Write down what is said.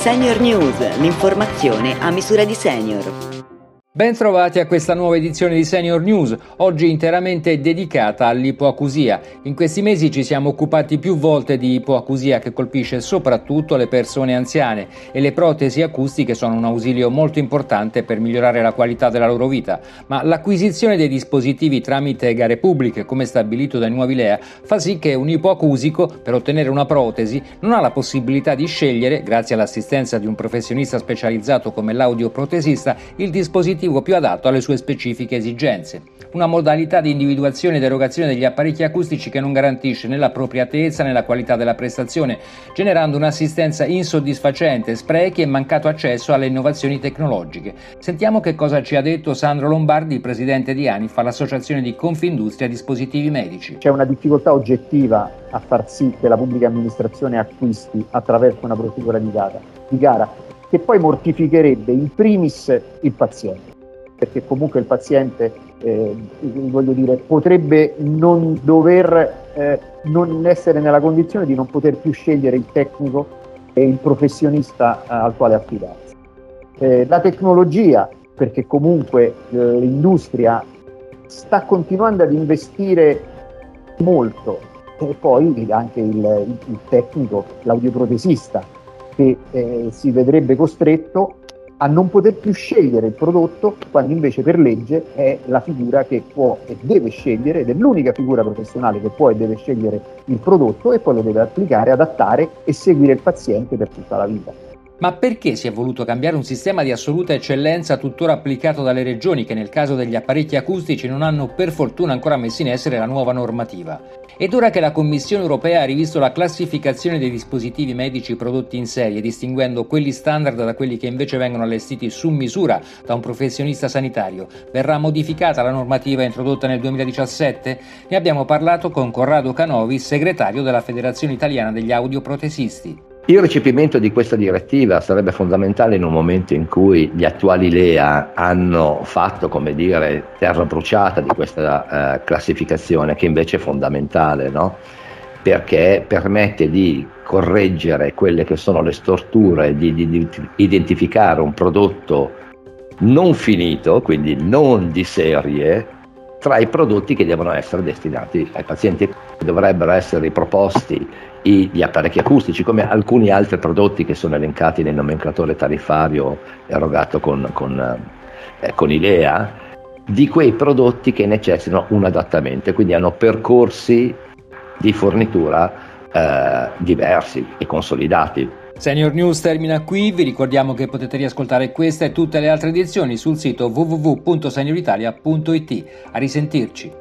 Senior News, l'informazione a misura di senior. Ben a questa nuova edizione di Senior News, oggi interamente dedicata all'ipoacusia. In questi mesi ci siamo occupati più volte di ipoacusia che colpisce soprattutto le persone anziane e le protesi acustiche sono un ausilio molto importante per migliorare la qualità della loro vita, ma l'acquisizione dei dispositivi tramite gare pubbliche, come stabilito dai nuovi LEA, fa sì che un ipoacusico, per ottenere una protesi, non ha la possibilità di scegliere, grazie all'assistenza di un professionista specializzato come l'audioprotesista, il dispositivo dispositivo più adatto alle sue specifiche esigenze. Una modalità di individuazione ed erogazione degli apparecchi acustici che non garantisce né l'appropriatezza né la qualità della prestazione, generando un'assistenza insoddisfacente, sprechi e mancato accesso alle innovazioni tecnologiche. Sentiamo che cosa ci ha detto Sandro Lombardi, presidente di ANIFA, l'associazione di Confindustria Dispositivi Medici. C'è una difficoltà oggettiva a far sì che la pubblica amministrazione acquisti attraverso una procedura di gara, di gara che poi mortificherebbe in primis il paziente perché comunque il paziente eh, voglio dire, potrebbe non dover eh, non essere nella condizione di non poter più scegliere il tecnico e il professionista eh, al quale affidarsi. Eh, la tecnologia, perché comunque eh, l'industria sta continuando ad investire molto e poi anche il, il tecnico, l'audioprotesista, che eh, si vedrebbe costretto a non poter più scegliere il prodotto, quando invece per legge è la figura che può e deve scegliere, ed è l'unica figura professionale che può e deve scegliere il prodotto e poi lo deve applicare, adattare e seguire il paziente per tutta la vita. Ma perché si è voluto cambiare un sistema di assoluta eccellenza tuttora applicato dalle regioni che nel caso degli apparecchi acustici non hanno per fortuna ancora messo in essere la nuova normativa? Ed ora che la Commissione europea ha rivisto la classificazione dei dispositivi medici prodotti in serie, distinguendo quelli standard da quelli che invece vengono allestiti su misura da un professionista sanitario, verrà modificata la normativa introdotta nel 2017? Ne abbiamo parlato con Corrado Canovi, segretario della Federazione Italiana degli Audioprotesisti. Il recepimento di questa direttiva sarebbe fondamentale in un momento in cui gli attuali LEA hanno fatto, come dire, terra bruciata di questa uh, classificazione, che invece è fondamentale, no? perché permette di correggere quelle che sono le storture, di, di, di identificare un prodotto non finito, quindi non di serie, tra i prodotti che devono essere destinati ai pazienti. Dovrebbero essere riproposti gli apparecchi acustici, come alcuni altri prodotti che sono elencati nel nomenclatore tariffario erogato con, con, eh, con ILEA, di quei prodotti che necessitano un adattamento, quindi hanno percorsi di fornitura eh, diversi e consolidati. Senior News termina qui, vi ricordiamo che potete riascoltare questa e tutte le altre edizioni sul sito www.senioritalia.it. A risentirci.